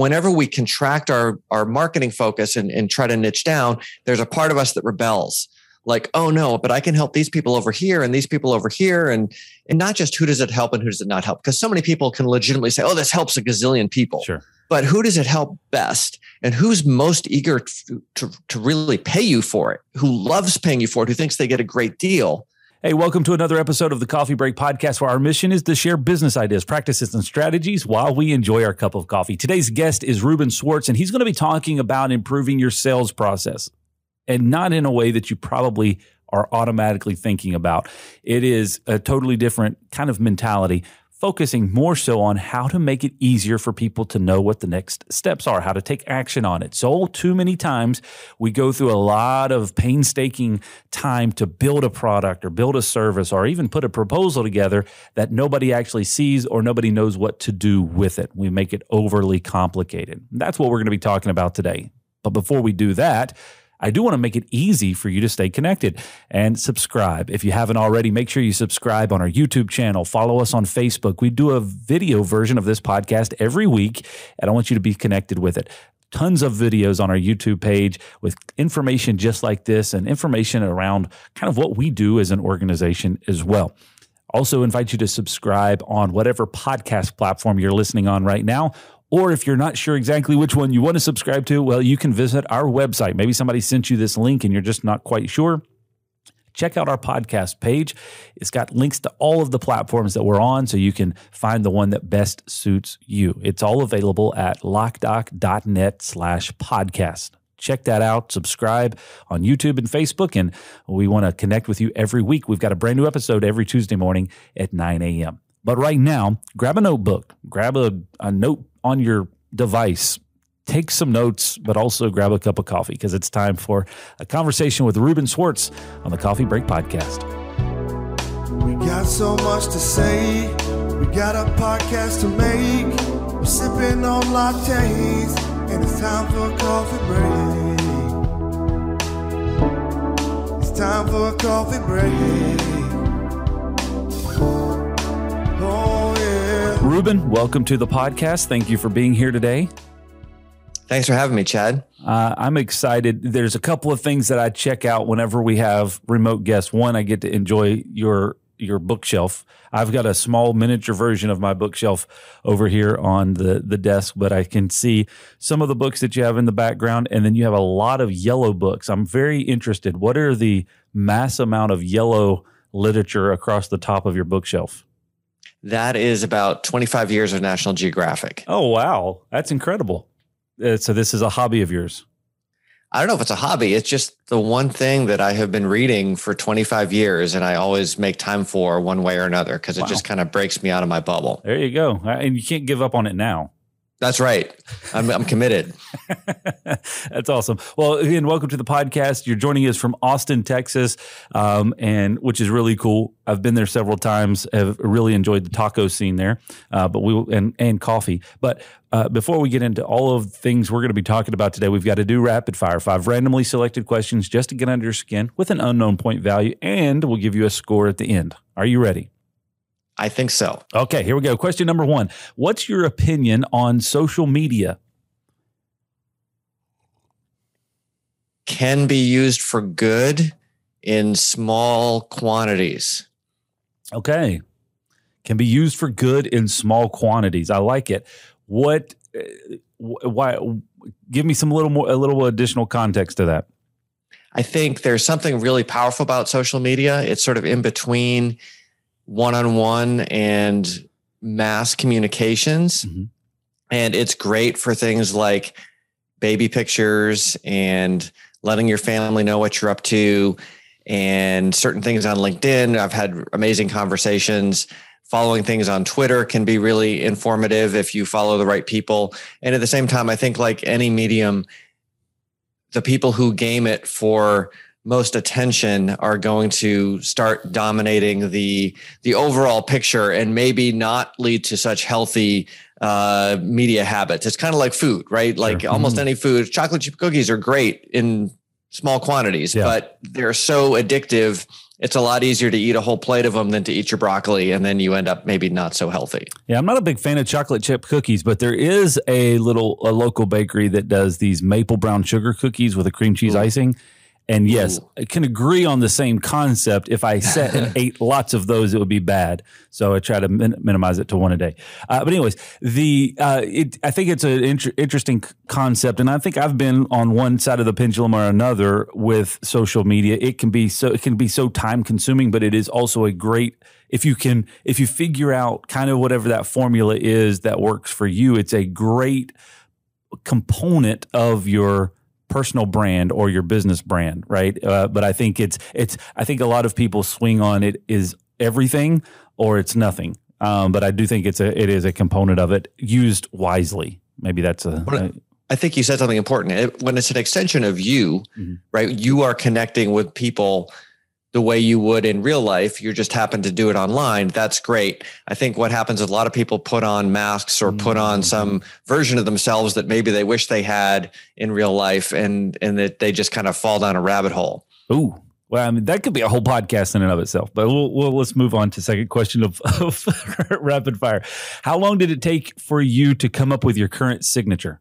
whenever we contract our our marketing focus and, and try to niche down, there's a part of us that rebels. Like, oh no, but I can help these people over here and these people over here. And and not just who does it help and who does it not help? Because so many people can legitimately say, oh, this helps a gazillion people. Sure. But who does it help best? And who's most eager to, to, to really pay you for it? Who loves paying you for it? Who thinks they get a great deal? Hey, welcome to another episode of the Coffee Break Podcast, where our mission is to share business ideas, practices, and strategies while we enjoy our cup of coffee. Today's guest is Reuben Swartz, and he's going to be talking about improving your sales process and not in a way that you probably are automatically thinking about. It is a totally different kind of mentality focusing more so on how to make it easier for people to know what the next steps are, how to take action on it. So, too many times we go through a lot of painstaking time to build a product or build a service or even put a proposal together that nobody actually sees or nobody knows what to do with it. We make it overly complicated. That's what we're going to be talking about today. But before we do that, I do want to make it easy for you to stay connected and subscribe. If you haven't already, make sure you subscribe on our YouTube channel, follow us on Facebook. We do a video version of this podcast every week, and I want you to be connected with it tons of videos on our YouTube page with information just like this and information around kind of what we do as an organization as well. Also, invite you to subscribe on whatever podcast platform you're listening on right now or if you're not sure exactly which one you want to subscribe to, well, you can visit our website. Maybe somebody sent you this link and you're just not quite sure. Check out our podcast page. It's got links to all of the platforms that we're on so you can find the one that best suits you. It's all available at lockdoc.net slash podcast. Check that out. Subscribe on YouTube and Facebook. And we want to connect with you every week. We've got a brand new episode every Tuesday morning at 9 a.m. But right now, grab a notebook, grab a, a note on your device. Take some notes, but also grab a cup of coffee because it's time for a conversation with Reuben Swartz on the Coffee Break Podcast. We got so much to say. We got a podcast to make. We're sipping on lattes, and it's time for a coffee break. It's time for a coffee break. Reuben, welcome to the podcast. Thank you for being here today. Thanks for having me, Chad. Uh, I'm excited. There's a couple of things that I check out whenever we have remote guests. One, I get to enjoy your your bookshelf. I've got a small miniature version of my bookshelf over here on the the desk, but I can see some of the books that you have in the background, and then you have a lot of yellow books. I'm very interested. What are the mass amount of yellow literature across the top of your bookshelf? That is about 25 years of National Geographic. Oh, wow. That's incredible. Uh, so, this is a hobby of yours? I don't know if it's a hobby. It's just the one thing that I have been reading for 25 years and I always make time for one way or another because it just kind of breaks me out of my bubble. There you go. And you can't give up on it now. That's right. I'm, I'm committed. That's awesome. Well, again, welcome to the podcast. You're joining us from Austin, Texas, um, and which is really cool. I've been there several times. Have really enjoyed the taco scene there, uh, but we and and coffee. But uh, before we get into all of the things we're going to be talking about today, we've got to do rapid fire. Five randomly selected questions just to get under your skin with an unknown point value, and we'll give you a score at the end. Are you ready? I think so. Okay, here we go. Question number one What's your opinion on social media? Can be used for good in small quantities. Okay. Can be used for good in small quantities. I like it. What, uh, why, give me some little more, a little additional context to that. I think there's something really powerful about social media. It's sort of in between one on one and mass communications. Mm-hmm. And it's great for things like baby pictures and letting your family know what you're up to and certain things on LinkedIn. I've had amazing conversations. Following things on Twitter can be really informative if you follow the right people. And at the same time, I think like any medium, the people who game it for most attention are going to start dominating the the overall picture and maybe not lead to such healthy uh, media habits. It's kind of like food, right? Like sure. almost mm-hmm. any food, chocolate chip cookies are great in small quantities, Yeah. but they're so addictive. It's a lot easier to eat a whole plate of them than to eat your broccoli, and then you end up maybe not so healthy. Yeah, I'm not a big fan of chocolate chip cookies, but there is a little a local bakery that does these maple brown sugar cookies with a cream cheese icing. And yes, Ooh. I can agree on the same concept. If I sat and ate lots of those, it would be bad. So I try to min- minimize it to one a day. Uh, but anyways, the uh, it, I think it's an inter- interesting concept, and I think I've been on one side of the pendulum or another with social media. It can be so it can be so time consuming, but it is also a great if you can if you figure out kind of whatever that formula is that works for you. It's a great component of your personal brand or your business brand, right? Uh, but I think it's it's I think a lot of people swing on it is everything or it's nothing. Um, but I do think it's a it is a component of it used wisely. Maybe that's a, I think you said something important. It, when it's an extension of you, Mhm. right? You are connecting with people the way you would in real life. You just happen to do it online. That's great. I think what happens is a lot of people put on masks or put on Mhm. some version of themselves that maybe they wish they had in real life, and and that they just kind of fall down a rabbit hole. Ooh. Well, I mean, that could be a whole podcast in and of itself. But we'll, we'll let's move on to second question of, of rapid fire. How long did it take for you to come up with your current signature?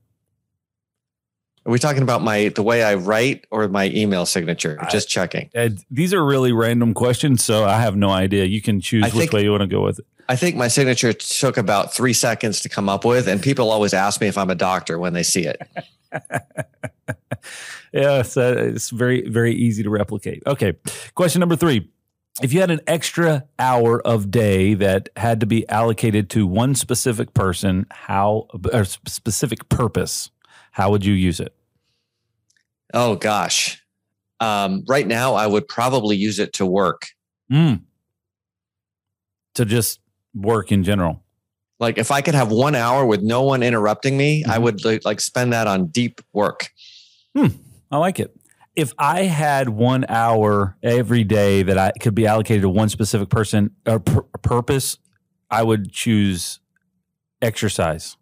Are we talking about my the way I write or my email signature? I- just checking. Uh, these are really random questions, so I have no idea. You can choose I which think- way you want to go with it. I think my signature took about three seconds to come up with, and people always ask me if I'm a doctor when they see it. Yeah, so it's very, very easy to replicate. Okay. Question number three. If you had an extra hour of day that had to be allocated to one specific person, how or specific purpose, how would you use it? Oh gosh. Um, right now, I would probably use it to work. Mm. To just work in general. Like if I could have one hour with no one interrupting me, I Mhm. would like, like spend that on deep work. I like it. If I had one hour every day that I could be allocated to one specific person or pur- purpose, I would choose exercise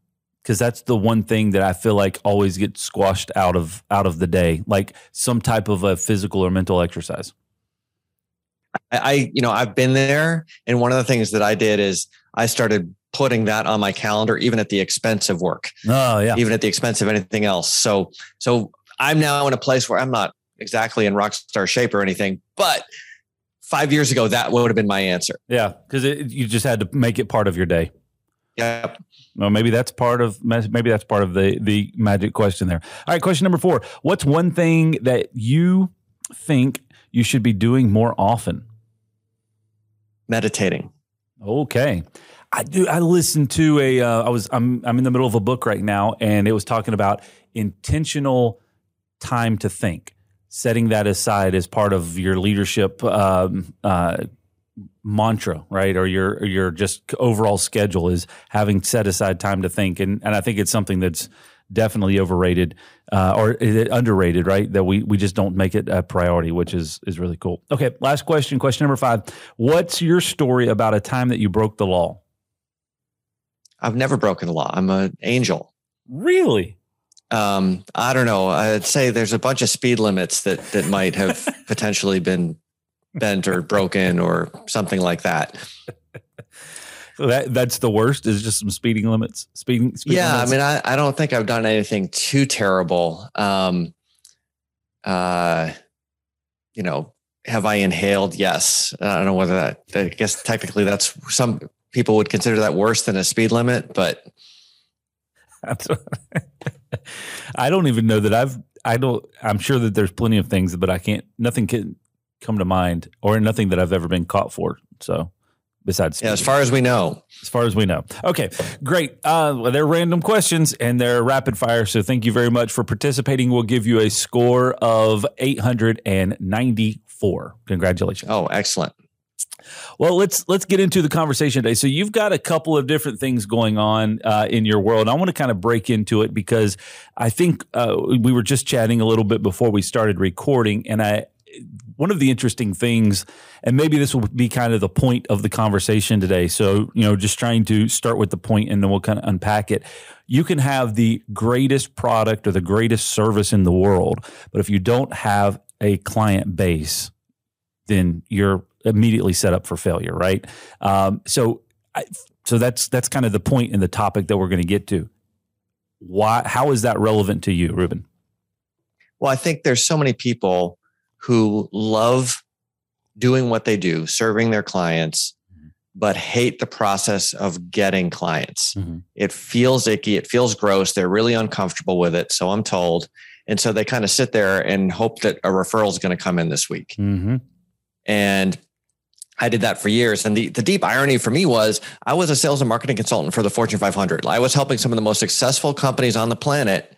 because that's the one thing that I feel like always gets squashed out of out of the day, like some type of a physical or mental exercise. I, I, you know, I've been there, and one of the things that I did is I started putting that on my calendar, even at the expense of work, Oh yeah, even at the expense of anything else. So, so I'm now in a place where I'm not exactly in rock star shape or anything, but five years ago, that would have been my answer. yeah, because you just had to make it part of your day. Yep. Well, maybe that's part of maybe that's part of the the magic question there. All right, question number four. What's one thing that you think you should be doing more often? Meditating. Okay. I do. I listened to a. Uh, I was. I'm. I'm in the middle of a book right now, and it was talking about intentional time to think, setting that aside as part of your leadership um, uh, mantra, right? Or your your just overall schedule is having set aside time to think, and and I think it's something that's definitely overrated uh, or is it underrated, right? That we we just don't make it a priority, which is is really cool. Okay, last question. Question number five. What's your story about a time that you broke the law? I've never broken the law. I'm an angel. Really? Um, I don't know. I'd say there's a bunch of speed limits that that might have potentially been bent or broken or something like that. That that's the worst. Is just some speeding limits. Speeding. speeding yeah, limits? I mean, I, I don't think I've done anything too terrible. Um, uh, you know, have I inhaled? Yes. I don't know whether that. I guess technically, that's some people would consider that worse than a speed limit, but I don't even know that I've. I don't. I'm sure that there's plenty of things, but I can't. Nothing can come to mind, or nothing that I've ever been caught for. So, besides, yeah, as far as we know, as far as we know. Okay, great. Uh, well, they're random questions and they're rapid fire. So thank you very much for participating. We'll give you a score of 894. Congratulations. oh, excellent. Well, let's let's get into the conversation today. So you've got a couple of different things going on uh, in your world. I want to kind of break into it because I think uh, we were just chatting a little bit before we started recording, and I one of the interesting things, and maybe this will be kind of the point of the conversation today. So you know, just trying to start with the point, and then we'll kind of unpack it. You can have the greatest product or the greatest service in the world, but if you don't have a client base, then you're immediately set up for failure, right? Um, so, I, so that's that's kind of the point in the topic that we're going to get to. Why? How is that relevant to you, Reuben? Well, I think there's so many people who love doing what they do, serving their clients, mm-hmm. but hate the process of getting clients. Mm-hmm. It feels icky. It feels gross. They're really uncomfortable with it. So I'm told. And so they kind of sit there and hope that a referral is going to come in this week. Mm-hmm. And I did that for years. And the, the deep irony for me was I was a sales and marketing consultant for the Fortune 500. I was helping some of the most successful companies on the planet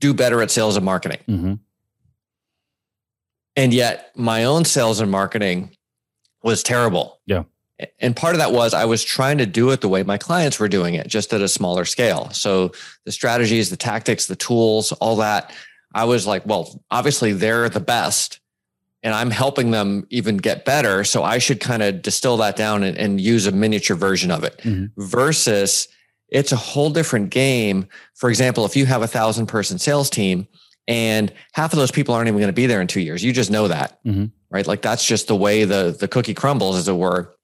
do better at sales and marketing. And yet my own sales and marketing was terrible. Yeah. And part of that was I was trying to do it the way my clients were doing it, just at a smaller scale. So the strategies, the tactics, the tools, all that, I was like, well, obviously they're the best and I'm helping them even get better. So I should kind of distill that down and, and, use a miniature version of it mm-hmm. versus it's a whole different game. For example, if you have a thousand person sales team and half of those people aren't even going to be there in two years, you just know that, mm-hmm. right? Like that's just the way the, the cookie crumbles, as it were.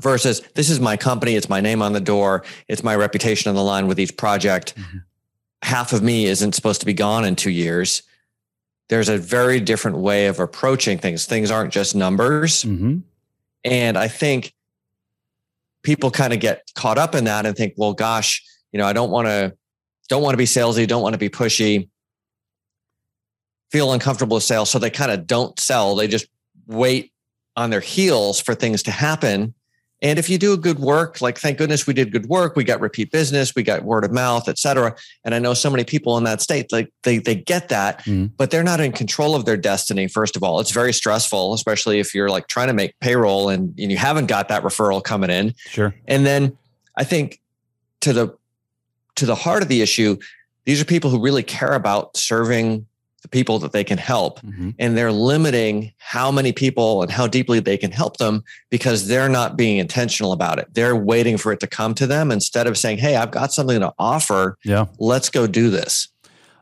Versus this is my company, it's my name on the door, it's my reputation on the line with each project. Mm-hmm. Half of me isn't supposed to be gone in two years there's a very different way of approaching things. Things aren't just numbers. Mm-hmm. And I think people kind of get caught up in that and think, well, gosh, you know, I don't want to, don't want to be salesy, don't want to be pushy, feel uncomfortable to sell. So they kind of don't sell. They just wait on their heels for things to happen. And if you do a good work, like thank goodness we did good work, we got repeat business, we got word of mouth, et cetera. And I know so many people in that state, like they they get that, mm-hmm. but they're not in control of their destiny. First of all, it's very stressful, especially if you're like trying to make payroll and, and you haven't got that referral coming in. Sure. And then I think to the to the heart of the issue, these are people who really care about serving the people that they can help. Mm-hmm. And they're limiting how many people and how deeply they can help them because they're not being intentional about it. They're waiting for it to come to them instead of saying, Hey, I've got something to offer. Yeah. Let's go do this.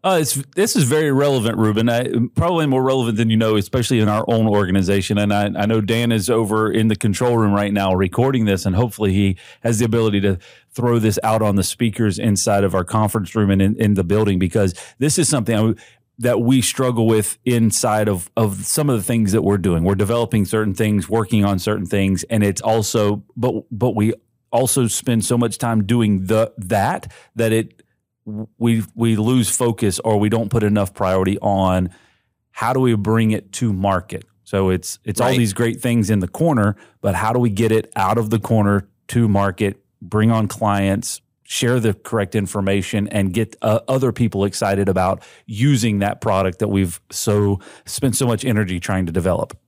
Uh, it's this is very relevant, Reuben. I, probably more relevant than you know, especially in our own organization. And I, I know Dan is over in the control room right now recording this, and hopefully he has the ability to throw this out on the speakers inside of our conference room and in, in the building because this is something I, that we struggle with inside of of some of the things that we're doing. We're developing certain things, working on certain things, and it's also but but we also spend so much time doing the that that it we we lose focus or we don't put enough priority on how do we bring it to market. So it's it's right. all these great things in the corner, but how do we get it out of the corner to market, bring on clients, share the correct information and get uh, other people excited about using that product that we've so spent so much energy trying to develop.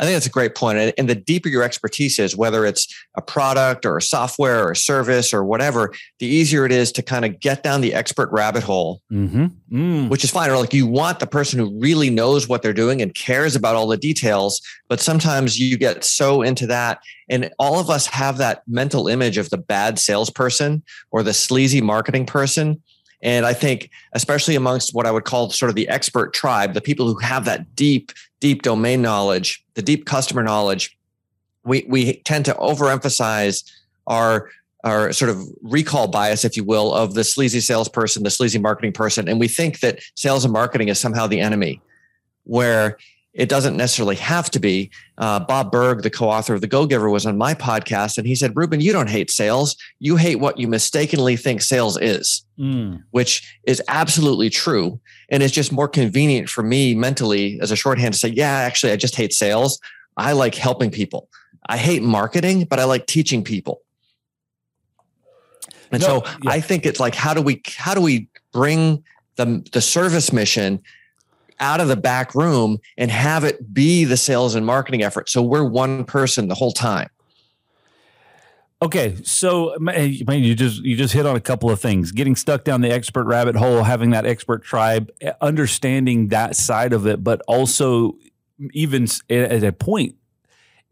I think that's a great point. And the deeper your expertise is, whether it's a product or a software or a service or whatever, the easier it is to kind of get down the expert rabbit hole, mm-hmm. mm. which is fine. Or like you want the person who really knows what they're doing and cares about all the details. But sometimes you get so into that. And all of us have that mental image of the bad salesperson or the sleazy marketing person. And I think, especially amongst what I would call sort of the expert tribe, the people who have that deep, deep domain knowledge, the deep customer knowledge, we, we tend to overemphasize our our sort of recall bias, if you will, of the sleazy salesperson, the sleazy marketing person. And we think that sales and marketing is somehow the enemy, where it doesn't necessarily have to be. Uh, Bob Burg, the co-author of The Go Giver, was on my podcast, and he said, "Reuben, you don't hate sales. You hate what you mistakenly think sales is, mm. which is absolutely true, and it's just more convenient for me mentally as a shorthand to say, yeah, actually, I just hate sales. I like helping people. I hate marketing, but I like teaching people." And no, so yeah. I think it's like, how do we how do we bring the the service mission out of the back room and have it be the sales and marketing effort. So we're one person the whole time. Okay, so you just you just hit on a couple of things: getting stuck down the expert rabbit hole, having that expert tribe, eh, understanding that side of it, but also even at a point,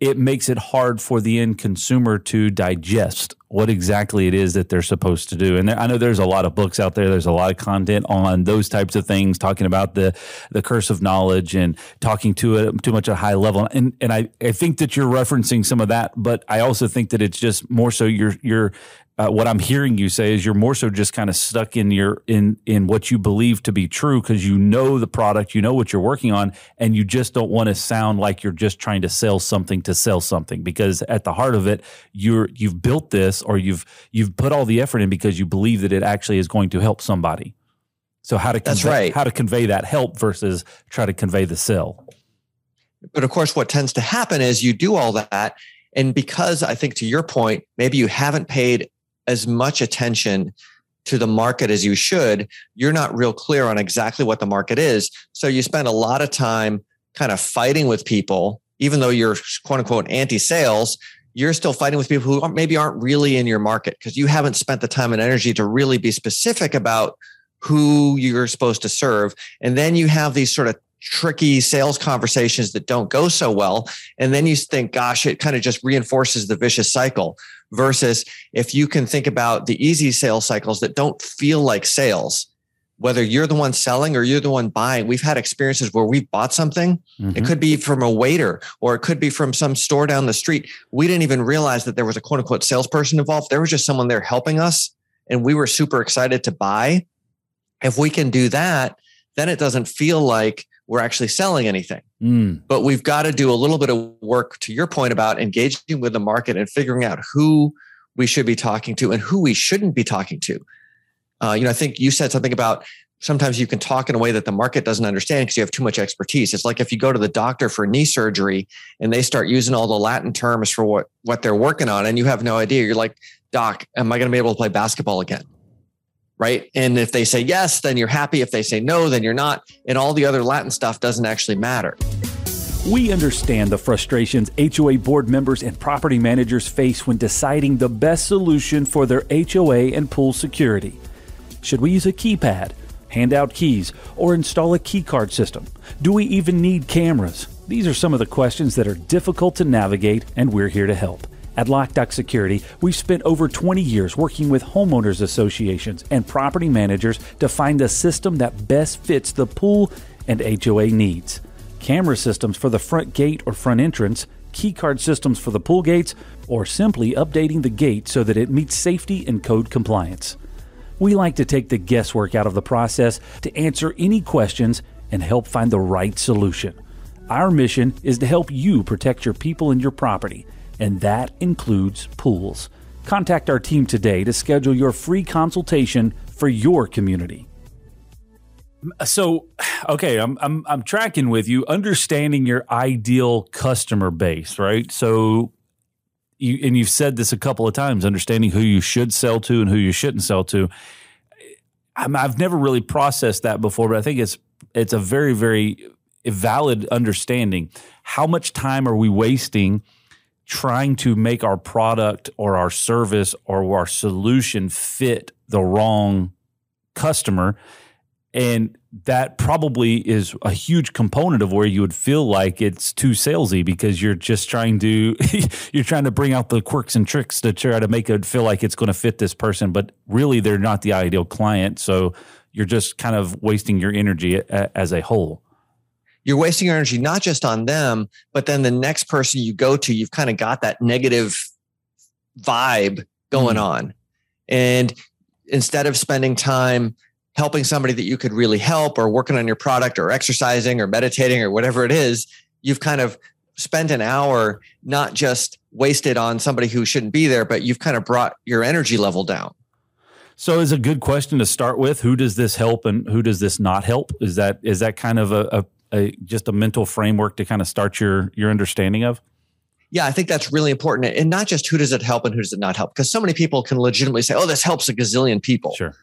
it makes it hard for the end consumer to digest what exactly it is that they're supposed to do. And I know there's a lot of books out there. There's a lot of content on those types of things, talking about the the curse of knowledge and talking to it too much at a high level. And and I, I think that you're referencing some of that, but I also think that it's just more so you're you're uh, what I'm hearing you say is you're more so just kind of stuck in your in in what you believe to be true because you know the product, you know what you're working on, and you just don't want to sound like you're just trying to sell something to sell something because at the heart of it, you're you've built this or you've you've put all the effort in because you believe that it actually is going to help somebody. So how to That's convey, right. how to convey that help versus try to convey the sell. But of course, what tends to happen is you do all that. And because I think to your point, maybe you haven't paid as much attention to the market as you should, you're not real clear on exactly what the market is. So you spend a lot of time kind of fighting with people, even though you're quote unquote anti sales, you're still fighting with people who maybe aren't really in your market because you haven't spent the time and energy to really be specific about who you're supposed to serve. And then you have these sort of tricky sales conversations that don't go so well. And then you think, gosh, it kind of just reinforces the vicious cycle. Versus if you can think about the easy sales cycles that don't feel like sales, whether you're the one selling or you're the one buying, we've had experiences where we've bought something. Mm-hmm. It could be from a waiter or it could be from some store down the street. We didn't even realize that there was a quote unquote salesperson involved. There was just someone there helping us. And we were super excited to buy. If we can do that, then it doesn't feel like we're actually selling anything. Mm. But we've got to do a little bit of work to your point about engaging with the market and figuring out who we should be talking to and who we shouldn't be talking to. Uh, you know, I think you said something about sometimes you can talk in a way that the market doesn't understand because you have too much expertise. It's like if you go to the doctor for knee surgery and they start using all the Latin terms for what what they're working on, and you have no idea. You're like, Doc, am I going to be able to play basketball again? Right? And if they say yes, then you're happy. If they say no, then you're not. And all the other Latin stuff doesn't actually matter. We understand the frustrations HOA board members and property managers face when deciding the best solution for their HOA and pool security. Should we use a keypad, hand out keys, or install a keycard system? Do we even need cameras? These are some of the questions that are difficult to navigate, and we're here to help. At LockDoc Security, we've spent over 20 years working with homeowners associations and property managers to find the system that best fits the pool and HOA needs. Camera systems for the front gate or front entrance, keycard systems for the pool gates, or simply updating the gate so that it meets safety and code compliance. We like to take the guesswork out of the process to answer any questions and help find the right solution. Our mission is to help you protect your people and your property and that includes pools. Contact our team today to schedule your free consultation for your community. So, okay, I'm I'm I'm tracking with you, understanding your ideal customer base, right? So, you and you've said this a couple of times, understanding who you should sell to and who you shouldn't sell to. i have never really processed that before, but I think it's it's a very very valid understanding. How much time are we wasting? Trying to make our product or our service or our solution fit the wrong customer. And that probably is a huge component of where you would feel like it's too salesy because you're just trying to you're trying to bring out the quirks and tricks to try to make it feel like it's going to fit this person, but really they're not the ideal client. So you're just kind of wasting your energy as a whole you're wasting your energy not just on them, but then the next person you go to, you've kind of got that negative vibe going mm. on. And instead of spending time helping somebody that you could really help or working on your product or exercising or meditating or whatever it is, you've kind of spent an hour not just wasted on somebody who shouldn't be there, but you've kind of brought your energy level down. So, is a good question to start with. Who does this help, and who does this not help? Is that is that kind of a, a a just a mental framework to kind of start your your understanding of? Yeah, I think that's really important. And not just who does it help and who does it not help? Because so many people can legitimately say, oh, this helps a gazillion people. Sure.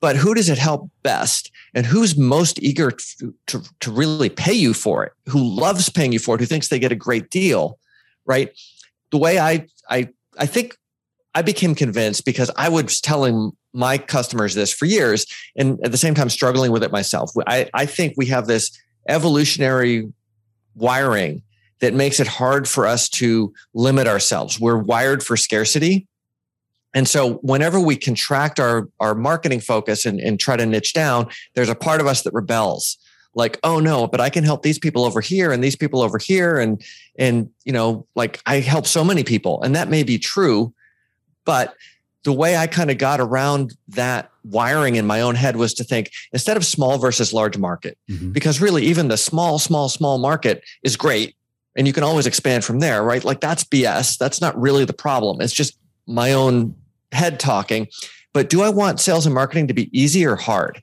But who does it help best? And who's most eager to, to, to really pay you for it? Who loves paying you for it? Who thinks they get a great deal? Right. The way I I I think I became convinced because I was telling my customers this for years and at the same time struggling with it myself. I, I think we have this evolutionary wiring that makes it hard for us to limit ourselves. We're wired for scarcity. And so whenever we contract our, our marketing focus and, and try to niche down, there's a part of us that rebels like oh no but i can help these people over here and these people over here and and you know like i help so many people and that may be true but the way i kind of got around that wiring in my own head was to think instead of small versus large market mm-hmm. because really even the small small small market is great and you can always expand from there right? Like that's bs that's not really the problem it's just my own head talking. But do i want sales and marketing to be easy or hard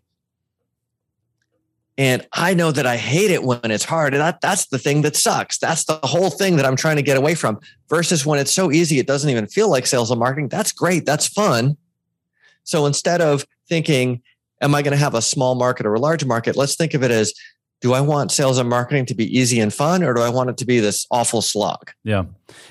and I know that I hate it when it's hard. And that, that's the thing that sucks. That's the whole thing that I'm trying to get away from versus when it's so easy, it doesn't even feel like sales and marketing. That's great. That's fun. So instead of thinking, am I going to have a small market or a large market? Let's think of it as, do I want sales and marketing to be easy and fun, or do I want it to be this awful slog? Yeah,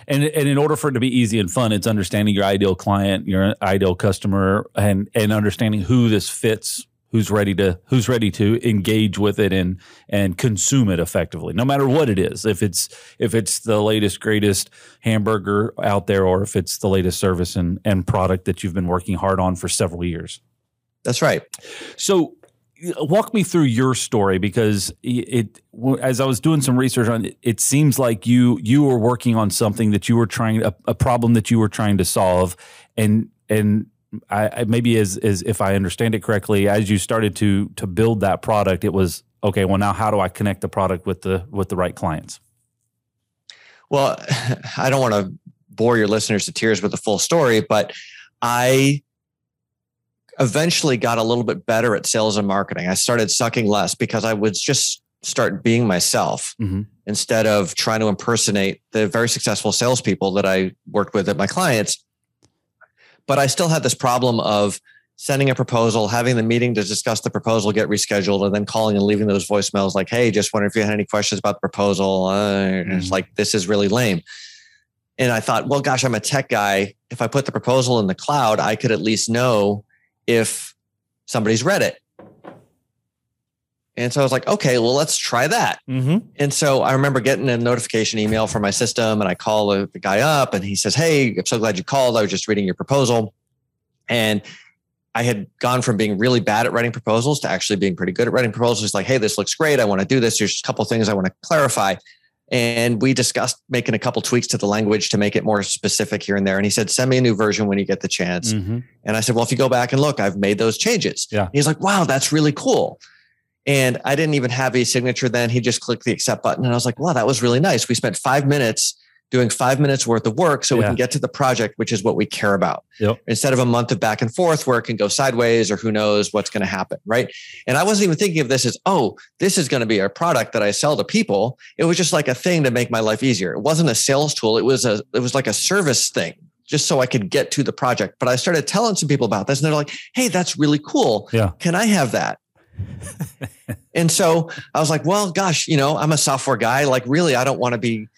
and and in order for it to be easy and fun, it's understanding your ideal client, your ideal customer, and and understanding who this fits who's ready to who's ready to engage with it and and consume it effectively no matter what it is. If it's if it's the latest greatest hamburger out there or if it's the latest service and and product that you've been working hard on for several years. That's right. So walk me through your story because it, as I was doing some research on it, it seems like you you were working on something that you were trying a, a problem that you were trying to solve and and I, maybe as, as if I understand it correctly, as you started to to build that product, it was okay. Well, now how do I connect the product with the with the right clients? Well, I don't want to bore your listeners to tears with the full story, but I eventually got a little bit better at sales and marketing. I started sucking less because I would just start being myself mm-hmm. instead of trying to impersonate the very successful salespeople that I worked with at my clients. But I still had this problem of sending a proposal, having the meeting to discuss the proposal get rescheduled, and then calling and leaving those voicemails like, "Hey, just wondering if you had any questions about the proposal." Uh, mm-hmm. It's like this is really lame. And I thought, well, gosh, I'm a tech guy. If I put the proposal in the cloud, I could at least know if somebody's read it. And so I was like, okay, well, let's try that. Mm-hmm. And so I remember getting a notification email from my system, and I call the, guy up, and he says, "Hey, I'm so glad you called. I was just reading your proposal." And I had gone from being really bad at writing proposals to actually being pretty good at writing proposals. He's like, hey, this looks great. I want to do this. There's a couple things I want to clarify. And we discussed making a couple tweaks to the language to make it more specific here and there. And he said, send me a new version when you get the chance. Mm-hmm. And I said, well, if you go back and look, I've made those changes. Yeah. he's like, wow, that's really cool. And I didn't even have a signature then. He just clicked the accept button. And I was like, wow, that was really nice. We spent five minutes doing five minutes worth of work so yeah. we can get to the project, which is what we care about. Yep. Instead of a month of back and forth where it can go sideways or who knows what's going to happen. Right. And I wasn't even thinking of this as, oh, this is going to be a product that I sell to people. It was just like a thing to make my life easier. It wasn't a sales tool. It was a, it was like a service thing just so I could get to the project. But I started telling some people about this and they're like, Hey, that's really cool. Yeah. Can I have that? and so I was like, well, gosh, you know, I'm a software guy. Like, really, I don't want to be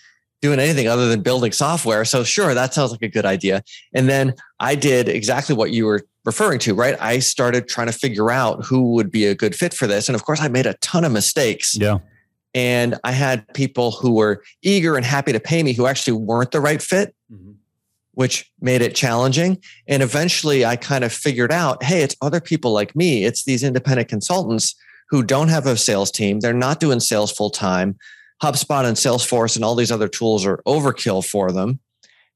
doing anything other than building software. So, sure, that sounds like a good idea. And then I did exactly what you were referring to, right? I started trying to figure out who would be a good fit for this. And of course, I made a ton of mistakes. Yeah. And I had people who were eager and happy to pay me who actually weren't the right fit. Mm-hmm which made it challenging. And eventually I kind of figured out hey, it's other people like me. It's these independent consultants who don't have a sales team. They're not doing sales full time. HubSpot and Salesforce and all these other tools are overkill for them.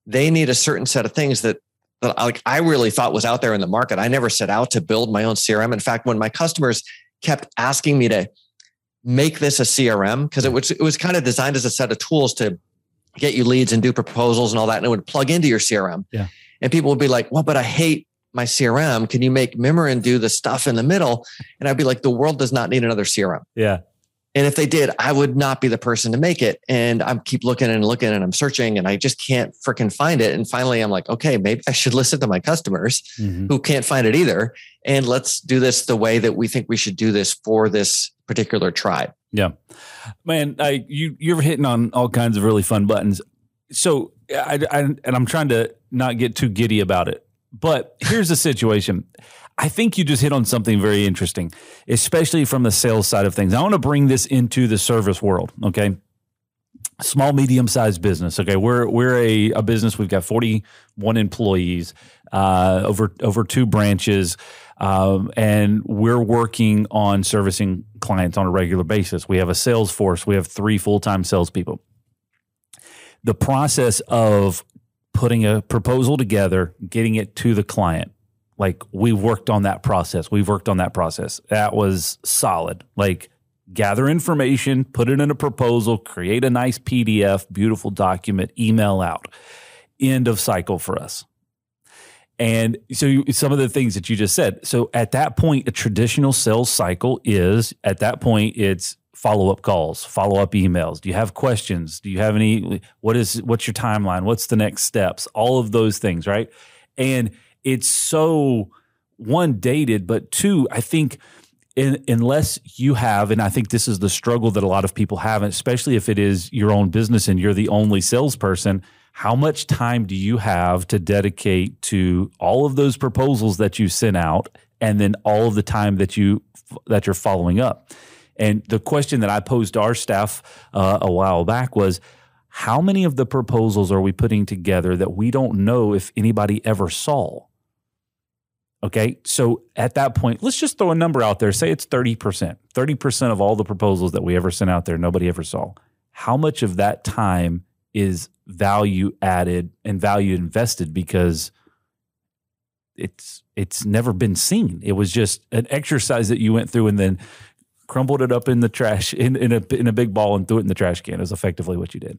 They need a certain set of things that, that like I really thought was out there in the market. I never set out to build my own CRM. In fact, when my customers kept asking me to make this a CRM, because it mm. was it was kind of designed as a set of tools to get you leads and do proposals and all that, and it would plug into your CRM. Yeah. And people would be like, "Well, but I hate my CRM. Can you make Mimiran do the stuff in the middle?" And I'd be like, "The world does not need another CRM." Yeah. And if they did, I would not be the person to make it. And I'm keep looking and looking and I'm searching and I just can't freaking find it. And finally, I'm like, okay, maybe I should listen to my customers mm-hmm. who can't find it either. And let's do this the way that we think we should do this for this particular tribe. Yeah, man, I, you you're hitting on all kinds of really fun buttons. So I, I and I'm trying to not get too giddy about it, but here's the situation. I think you just hit on something very interesting, especially from the sales side of things. I want to bring this into the service world. Okay. small medium sized business okay we're we're a, a business we've got 41 employees uh, over over two branches um, and we're working on servicing clients on a regular basis. We have a sales force. We have three full-time salespeople. The process of putting a proposal together getting it to the client like we've worked on that process. We've worked on that process. That was solid. Like gather information, put it in a proposal, create a nice PDF, beautiful document, email out. End of cycle for us. And so you, some of the things that you just said. So at that point, a traditional sales cycle is at that point, it's follow up calls, follow up emails. Do you have questions? Do you have any? What is, what's your timeline? What's the next steps? All of those things, right? And it's so one dated, but two, I think in, unless you have, and I think this is the struggle that a lot of people have, especially if it is your own business and you're the only salesperson, how much time do you have to dedicate to all of those proposals that you sent out and then all of the time that you that you're following up? And the question that I posed to our staff uh, a while back was, how many of the proposals are we putting together that we don't know if anybody ever saw? Okay. So at that point, let's just throw a number out there. Say it's 30%. 30% of all the proposals that we ever sent out there, nobody ever saw. How much of that time is value added and value invested because it's it's never been seen. It was just an exercise that you went through and then crumbled it up in the trash in, in a in a big ball and threw it in the trash can is effectively what you did.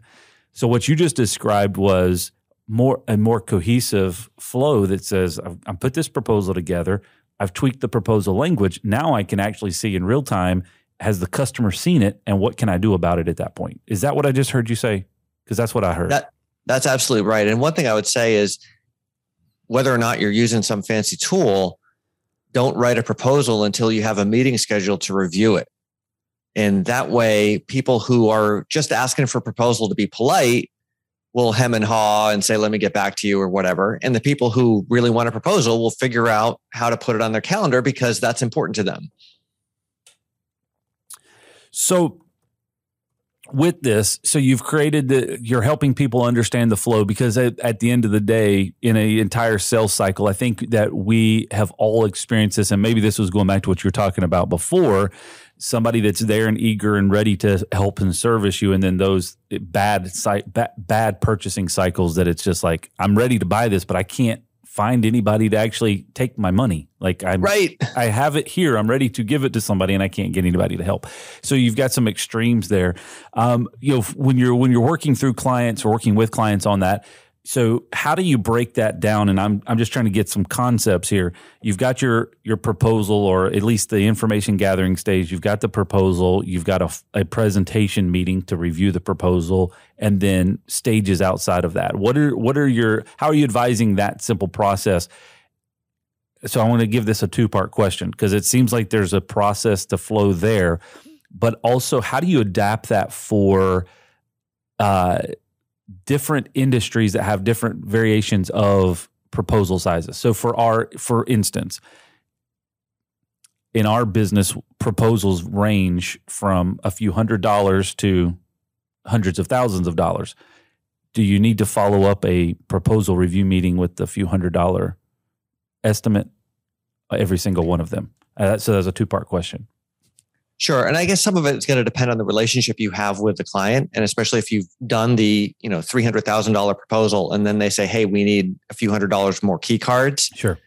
So what you just described was more a more cohesive flow that says I've, I've put this proposal together. I've tweaked the proposal language. Now I can actually see in real time has the customer seen it and what can I do about it at that point? Is that what I just heard you say? Because that's what I heard. That, that's absolutely right. And one thing I would say is whether or not you're using some fancy tool, don't write a proposal until you have a meeting scheduled to review it. And that way, people who are just asking for a proposal to be polite will hem and haw and say, let me get back to you or whatever. And the people who really want a proposal will figure out how to put it on their calendar because that's important to them. So, with this, so you've created the, you're helping people understand the flow because at, at the end of the day, in an entire sales cycle, I think that we have all experienced this, and maybe this was going back to what you were talking about before somebody that's there and eager and ready to help and service you and then those bad bad, bad purchasing cycles that it's just like I'm ready to buy this but I can't find anybody to actually take my money. Like I'm right. I have it here. I'm ready to give it to somebody and I can't get anybody to help. So you've got some extremes there. Um, you know when you're when you're working through clients or working with clients on that so how do you break that down and I'm I'm just trying to get some concepts here. You've got your your proposal or at least the information gathering stage, you've got the proposal, you've got a, a presentation meeting to review the proposal and then stages outside of that. What are what are your how are you advising that simple process? So I want to give this a two-part question because it seems like there's a process to flow there, but also how do you adapt that for uh, different industries that have different variations of proposal sizes. So for our for instance, in our business proposals range from a few hundred dollars to hundreds of thousands of dollars. Do you need to follow up a proposal review meeting with a few hundred dollar estimate every single one of them? Uh, so that's a two part question. Sure. And I guess some of it is going to depend on the relationship you have with the client. And especially if you've done the, you know, $300,000 proposal and then they say, Hey, we need a few hundred dollars more key cards. Sure.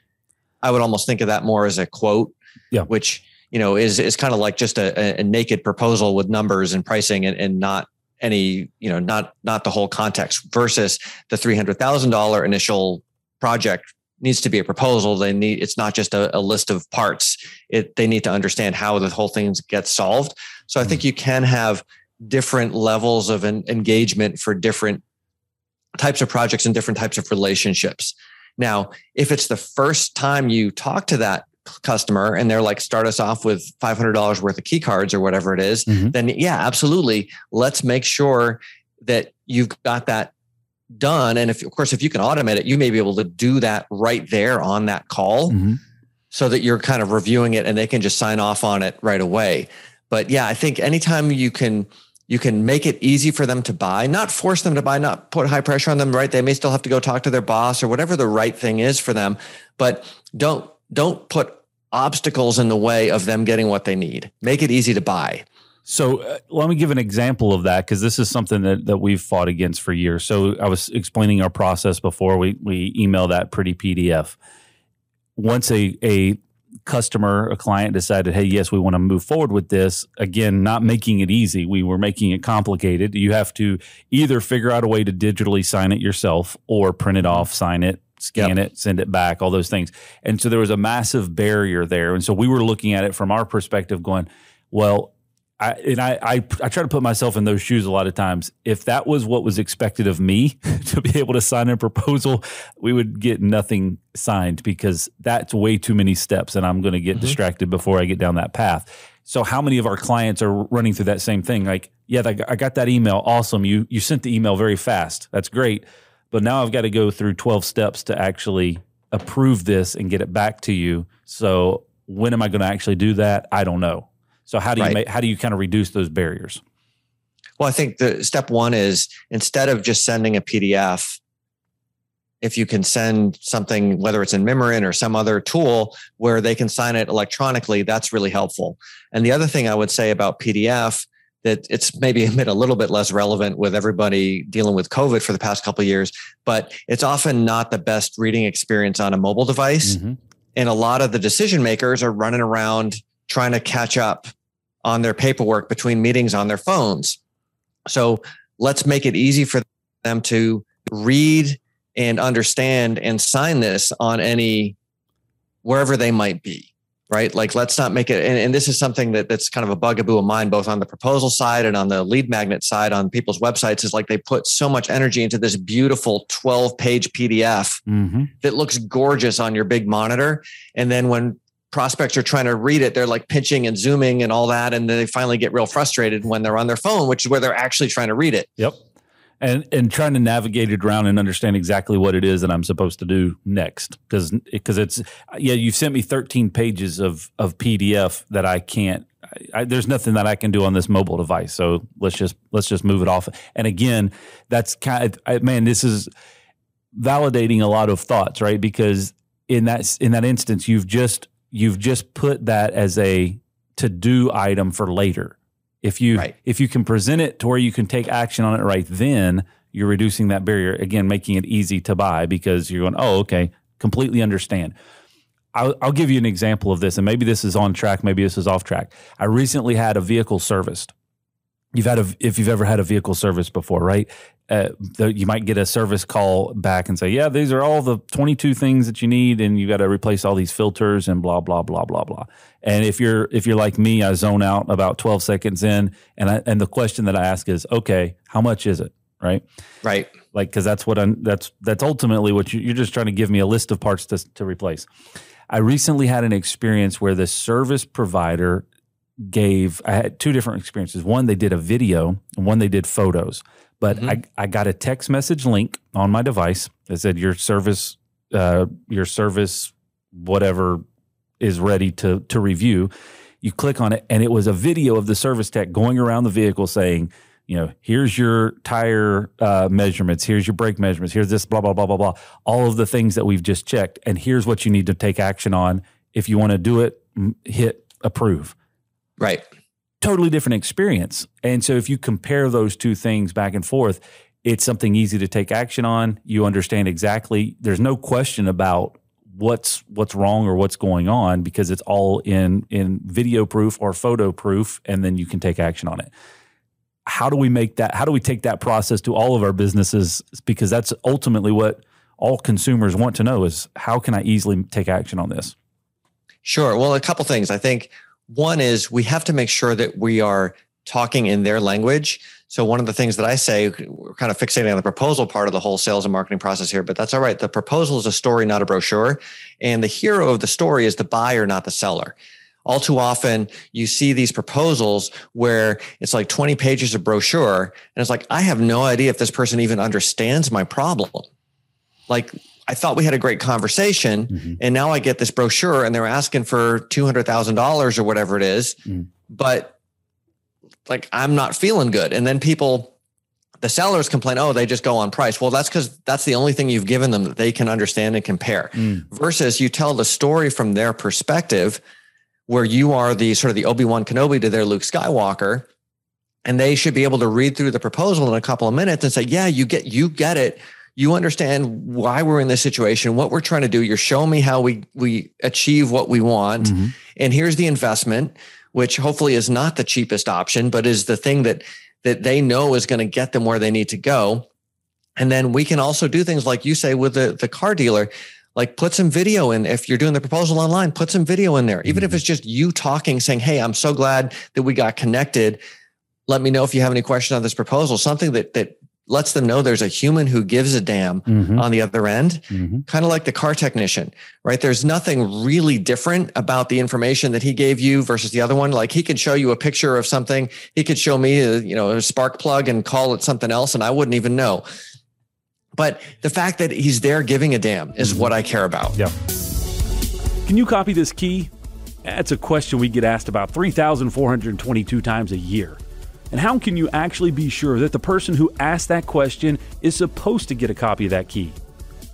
I would almost think of that more as a quote, yeah. which, you know, is, is kind of like just a, a naked proposal with numbers and pricing and, and not any, you know, not, not the whole context versus the $300,000 initial project needs to be a proposal. They need it's not just a, a, list of parts. It they need to understand how the whole thing gets solved. So I think mm-hmm. you can have different levels of an engagement for different types of projects and different types of relationships. Now, if it's the first time you talk to that customer and they're like start us off with $500 worth of key cards or whatever it is, mm-hmm. then yeah absolutely let's make sure that you've got that done. And if, of course, if you can automate it, you may be able to do that right there on that call mm-hmm. so that you're kind of reviewing it and they can just sign off on it right away. But yeah, I think anytime you can you can make it easy for them to buy, not force them to buy, not put high pressure on them, right? They may still have to go talk to their boss or whatever the right thing is for them, but don't don't put obstacles in the way of them getting what they need. Make it easy to buy. So uh, let me give an example of that because this is something that, that we've fought against for years. So I was explaining our process before we we email that pretty PDF. Once a a customer, a client decided, hey, yes, we want to move forward with this. Again, not making it easy. We were making it complicated. You have to either figure out a way to digitally sign it yourself or print it off, sign it, scan yep. it, send it back, all those things. And so there was a massive barrier there. And so we were looking at it from our perspective, going, well, I, and I, I, I try to put myself in those shoes a lot of times. If that was what was expected of me to be able to sign a proposal, we would get nothing signed because that's way too many steps, and I'm going to get mm-hmm. distracted before I get down that path. So, how many of our clients are running through that same thing? Like, yeah, I got that email. Awesome. You you sent the email very fast. That's great. But now I've got to go through 12 steps to actually approve this and get it back to you. So, when am I going to actually do that? I don't know. So how do you make, how do you kind of reduce those barriers? Well, I think the step one is instead of just sending a PDF, if you can send something, whether it's in Mimiran or some other tool where they can sign it electronically, that's really helpful. And the other thing I would say about PDF that it's maybe been a little bit less relevant with everybody dealing with COVID for the past couple years, but it's often not the best reading experience on a mobile device. Mm-hmm. And a lot of the decision makers are running around trying to catch up on their paperwork between meetings on their phones. So let's make it easy for them to read and understand and sign this on any wherever they might be right like let's not make it and, and, this is something that that's kind of a bugaboo of mine both on the proposal side and on the lead magnet side on people's websites is like they put so much energy into this beautiful 12 page pdf mm-hmm. that looks gorgeous on your big monitor and then when prospects are trying to read it, they're like pinching and zooming and all that. And then they finally get real frustrated when they're on their phone, which is where they're actually trying to read it. Yep. And, and trying to navigate it around and understand exactly what it is that I'm supposed to do next. Cause, cause it's, yeah, you've sent me 13 pages of, of PDF that I can't, I, there's nothing that I can do on this mobile device. So let's just, let's just move it off. And again, that's kind of, I, man, this is validating a lot of thoughts, right? Because in that, in that instance, you've just you've just put that as a to do item for later. If you right. if you can present it to where you can take action on it right then, you're reducing that barrier again, making it easy to buy because you're going, oh, okay, completely understand. I'll, I'll give you an example of this, and maybe this is on track, maybe this is off track. I recently had a vehicle serviced. You've had a if you've ever had a vehicle service before, right? Uh, you might get a service call back and say, "Yeah, these are all the 22 things that you need, and you got to replace all these filters and blah blah blah blah blah." And if you're if you're like me, I zone out about 12 seconds in, and I, and the question that I ask is, "Okay, how much is it?" Right? Right. Like because that's what I'm. That's that's ultimately what you, you're just trying to give me a list of parts to to replace. I recently had an experience where the service provider gave. I had two different experiences. One, they did a video, and one they did photos but mm-hmm. I, I got a text message link on my device that said your service, uh, your service, whatever is ready to to review. You click on it, and it was a video of the service tech going around the vehicle saying, you know, here's your tire uh, measurements, here's your brake measurements, here's this, blah, blah, blah, blah, blah. All of the things that we've just checked. And here's what you need to take action on. If you want to do it, hit approve. Right totally different experience. And so if you compare those two things back and forth, it's something easy to take action on. You understand exactly. There's no question about what's what's wrong or what's going on because it's all in in video proof or photo proof and then you can take action on it. How do we make that how do we take that process to all of our businesses because that's ultimately what all consumers want to know is how can I easily take action on this? Sure. Well, a couple things. I think one is we have to make sure that we are talking in their language. So one of the things that I say, we're kind of fixating on the proposal part of the whole sales and marketing process here, but that's all right. The proposal is a story, not a brochure. And the hero of the story is the buyer, not the seller. All too often you see these proposals where it's like 20 pages of brochure. And it's like, I have no idea if this person even understands my problem. Like I thought we had a great conversation, mm-hmm. and now I get this brochure, and they're asking for two hundred thousand dollars or whatever it is. Mm. But like I'm not feeling good. And then people, the sellers complain, oh, they just go on price. Well, that's because that's the only thing you've given them that they can understand and compare. Mm. Versus you tell the story from their perspective, where you are the sort of the Obi Wan Kenobi to their Luke Skywalker, and they should be able to read through the proposal in a couple of minutes and say, yeah, you get you get it. You understand why we're in this situation, what we're trying to do. You're showing me how we we achieve what we want, mm-hmm. and here's the investment which hopefully is not the cheapest option, but is the thing that that they know is going to get them where they need to go. And then we can also do things like you say with the, the car dealer, like put some video in. If you're doing the proposal online, put some video in there, even mm-hmm. if it's just you talking, saying, Hey, I'm so glad that we got connected. Let me know if you have any questions on this proposal, something that, that lets them know there's a human who gives a damn mm-hmm. on the other end, mm-hmm. kind of like the car technician, right? There's nothing really different about the information that he gave you versus the other one. Like he could show you a picture of something. He could show me, a, you know, a spark plug and call it something else. And I wouldn't even know. But the fact that he's there giving a damn is mm-hmm. what I care about. Yeah. Can you copy this key? That's a question we get asked about 3,422 times a year. And how can you actually be sure that the person who asked that question is supposed to get a copy of that key?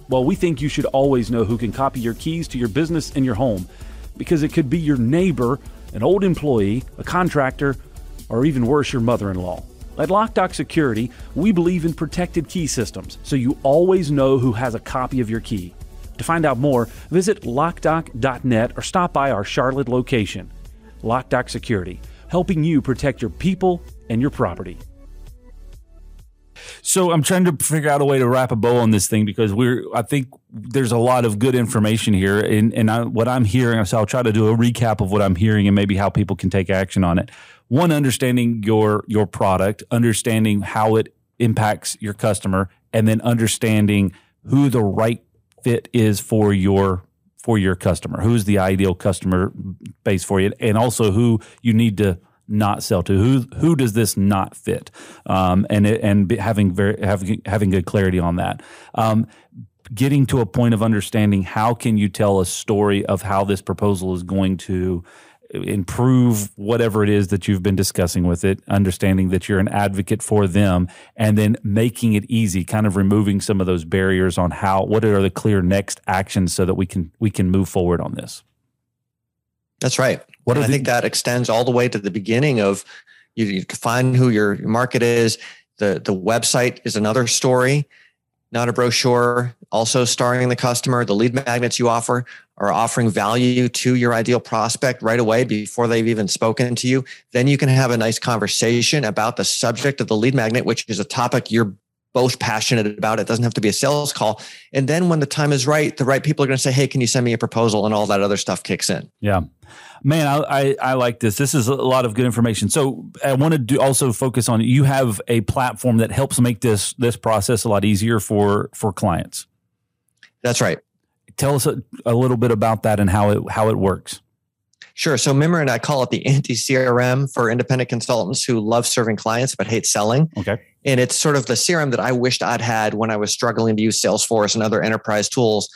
Well, we think you should always know who can copy your keys to your business and your home because it could be your neighbor, an old employee, a contractor, or even worse, your mother in law. At LockDoc Security, we believe in protected key systems, so you always know who has a copy of your key. To find out more, visit lockdoc.net or stop by our Charlotte location. LockDoc Security, helping you protect your people and your property. So I'm trying to figure out a way to wrap a bow on this thing because we're I think there's a lot of good information here and and I, what I'm hearing so I'll try to do a recap of what I'm hearing and maybe how people can take action on it. One understanding your your product, understanding how it impacts your customer and then understanding who the right fit is for your for your customer. Who's the ideal customer base for you and also who you need to not sell to? Who who does this not fit? Um, and it, and having very having having good clarity on that. Um, getting to a point of understanding how can you tell a story of how this proposal is going to improve whatever it is that you've been discussing with it understanding that you're an advocate for them and then making it easy kind of removing some of those barriers on how what are the clear next actions so that we can we can move forward on this that's right what I the- think that extends all the way to the beginning of you, you define who your market is. The the website is another story, not a brochure. Also starring the customer. The lead magnets you offer are offering value to your ideal prospect right away before they've even spoken to you. Then you can have a nice conversation about the subject of the lead magnet, which is a topic you're both passionate about. It doesn't have to be a sales call. And then when the time is right, the right people are going to say, Hey, can you send me a proposal? And all that other stuff kicks in. Yeah. Man, I, I, I, like this. This is a lot of good information. So I want to also focus on you have a platform that helps make this this process a lot easier for for clients. That's right. Tell us a, a little bit about that and how it how it works. Sure. So Mimiran I call it the anti CRM for independent consultants who love serving clients but hate selling. Okay. And it's sort of the CRM that I wished I'd had when I was struggling to use Salesforce and other enterprise tools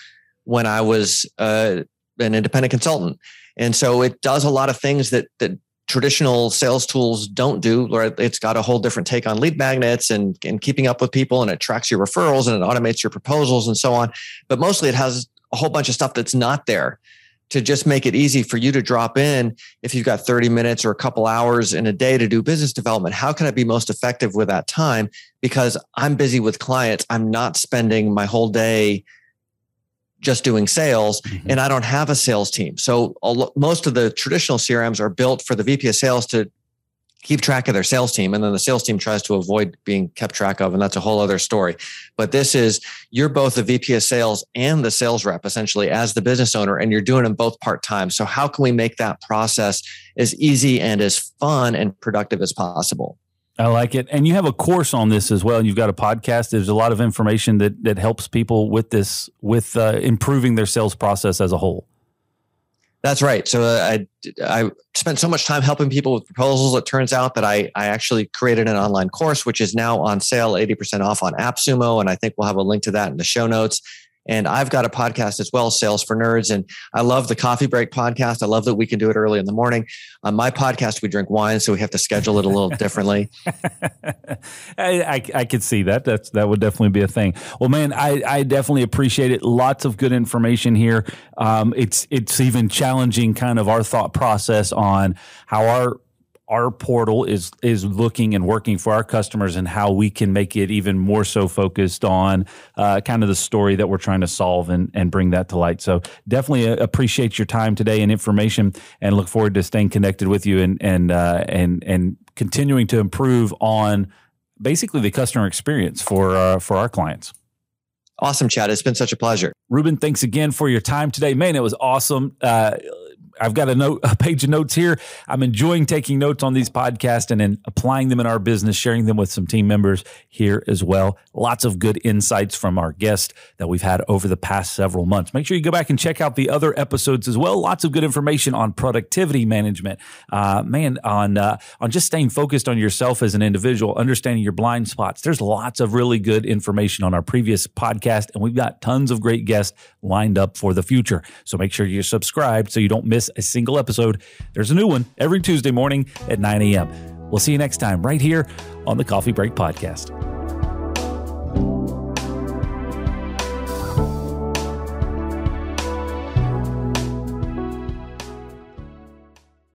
when I was uh, an independent consultant. And so it does a lot of things that that traditional sales tools don't do. It's got a whole different take on lead magnets and, and keeping up with people, and it tracks your referrals and it automates your proposals and so on. But mostly it has a whole bunch of stuff that's not there to just make it easy for you to drop in if you've got 30 minutes or a couple hours in a day to do business development how can i be most effective with that time because i'm busy with clients i'm not spending my whole day just doing sales mm-hmm. and I don't have a sales team. So most of the traditional CRMs are built for the VP of sales to keep track of their sales team. And then the sales team tries to avoid being kept track of. And that's a whole other story. But this is you're both the VP of sales and the sales rep essentially as the business owner, and you're doing them both part time. So how can we make that process as easy and as fun and productive as possible? I like it. And you have a course on this as well. You've got a podcast. There's a lot of information that that helps people with this, with uh, improving their sales process as a whole. That's right. So uh, I I spent so much time helping people with proposals. It turns out that I I actually created an online course, which is now on sale, eighty percent off on AppSumo, and I think we'll have a link to that in the show notes. And I've got a podcast as well, Sales for Nerds. And I love the Coffee Break podcast. I love that we can do it early in the morning. On my podcast, we drink wine, so we have to schedule it a little differently. I, I, I, could see that. That's that would definitely be a thing. Well, man, I, I definitely appreciate it. Lots of good information here. Um, it's it's even challenging kind of our thought process on how our our portal is is looking and working for our customers and how we can make it even more so focused on uh, kind of the story that we're trying to solve and, and bring that to light. So definitely uh, appreciate your time today and information, and look forward to staying connected with you and and uh, and and continuing to improve on basically the customer experience for uh, for our clients. Awesome, Chad. It's been such a pleasure. Reuben, thanks again for your time today. Man, it was awesome. I've got a note, a page of notes here. I'm enjoying taking notes on these podcasts and then applying them in our business, sharing them with some team members here as well. Lots of good insights from our guest that we've had over the past several months. Make sure you go back and check out the other episodes as well. Lots of good information on productivity management, uh, man, on uh, on just staying focused on yourself as an individual, understanding your blind spots. There's lots of really good information on our previous podcast, and we've got tons of great guests lined up for the future. So make sure you're subscribed so you don't miss miss a single episode, there's a new one every Tuesday morning at 9 a.m. We'll see you next time right here on the Coffee Break Podcast.